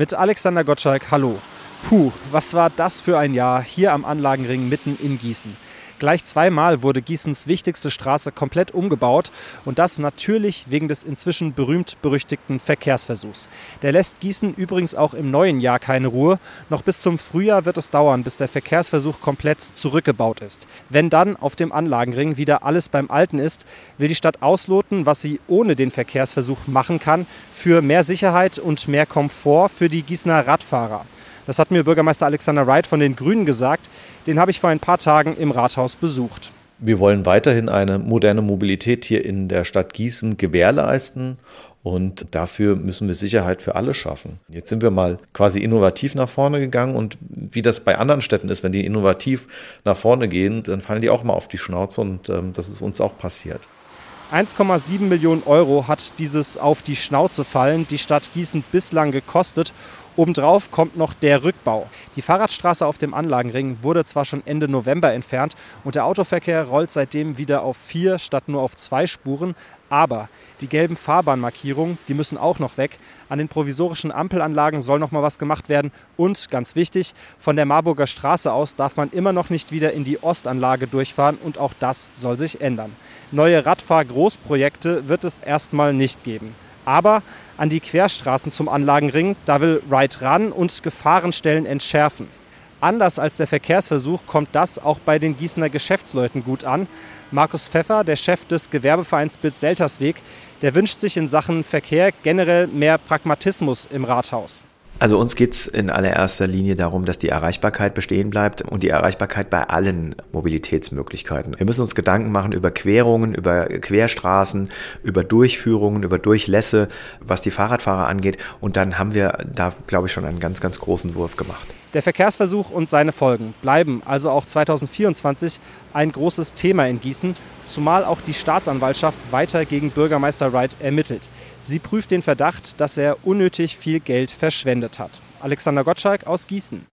Mit Alexander Gottschalk, hallo. Puh, was war das für ein Jahr hier am Anlagenring mitten in Gießen. Gleich zweimal wurde Gießens wichtigste Straße komplett umgebaut und das natürlich wegen des inzwischen berühmt-berüchtigten Verkehrsversuchs. Der lässt Gießen übrigens auch im neuen Jahr keine Ruhe. Noch bis zum Frühjahr wird es dauern, bis der Verkehrsversuch komplett zurückgebaut ist. Wenn dann auf dem Anlagenring wieder alles beim Alten ist, will die Stadt ausloten, was sie ohne den Verkehrsversuch machen kann für mehr Sicherheit und mehr Komfort für die Gießener Radfahrer. Das hat mir Bürgermeister Alexander Wright von den Grünen gesagt. Den habe ich vor ein paar Tagen im Rathaus besucht. Wir wollen weiterhin eine moderne Mobilität hier in der Stadt Gießen gewährleisten und dafür müssen wir Sicherheit für alle schaffen. Jetzt sind wir mal quasi innovativ nach vorne gegangen und wie das bei anderen Städten ist, wenn die innovativ nach vorne gehen, dann fallen die auch mal auf die Schnauze und ähm, das ist uns auch passiert. 1,7 Millionen Euro hat dieses Auf die Schnauze fallen die Stadt Gießen bislang gekostet. Obendrauf kommt noch der Rückbau. Die Fahrradstraße auf dem Anlagenring wurde zwar schon Ende November entfernt und der Autoverkehr rollt seitdem wieder auf vier statt nur auf zwei Spuren. Aber die gelben Fahrbahnmarkierungen, die müssen auch noch weg. An den provisorischen Ampelanlagen soll noch mal was gemacht werden. Und ganz wichtig, von der Marburger Straße aus darf man immer noch nicht wieder in die Ostanlage durchfahren und auch das soll sich ändern. Neue Radfahr-Großprojekte wird es erstmal nicht geben. Aber an die Querstraßen zum Anlagenring, da will Wright ran und Gefahrenstellen entschärfen. Anders als der Verkehrsversuch kommt das auch bei den Gießener Geschäftsleuten gut an. Markus Pfeffer, der Chef des Gewerbevereins Bit Seltersweg, der wünscht sich in Sachen Verkehr generell mehr Pragmatismus im Rathaus. Also uns geht es in allererster Linie darum, dass die Erreichbarkeit bestehen bleibt und die Erreichbarkeit bei allen Mobilitätsmöglichkeiten. Wir müssen uns Gedanken machen über Querungen, über Querstraßen, über Durchführungen, über Durchlässe, was die Fahrradfahrer angeht. Und dann haben wir da, glaube ich, schon einen ganz, ganz großen Wurf gemacht. Der Verkehrsversuch und seine Folgen bleiben also auch 2024 ein großes Thema in Gießen, zumal auch die Staatsanwaltschaft weiter gegen Bürgermeister Wright ermittelt. Sie prüft den Verdacht, dass er unnötig viel Geld verschwendet hat. Alexander Gottschalk aus Gießen.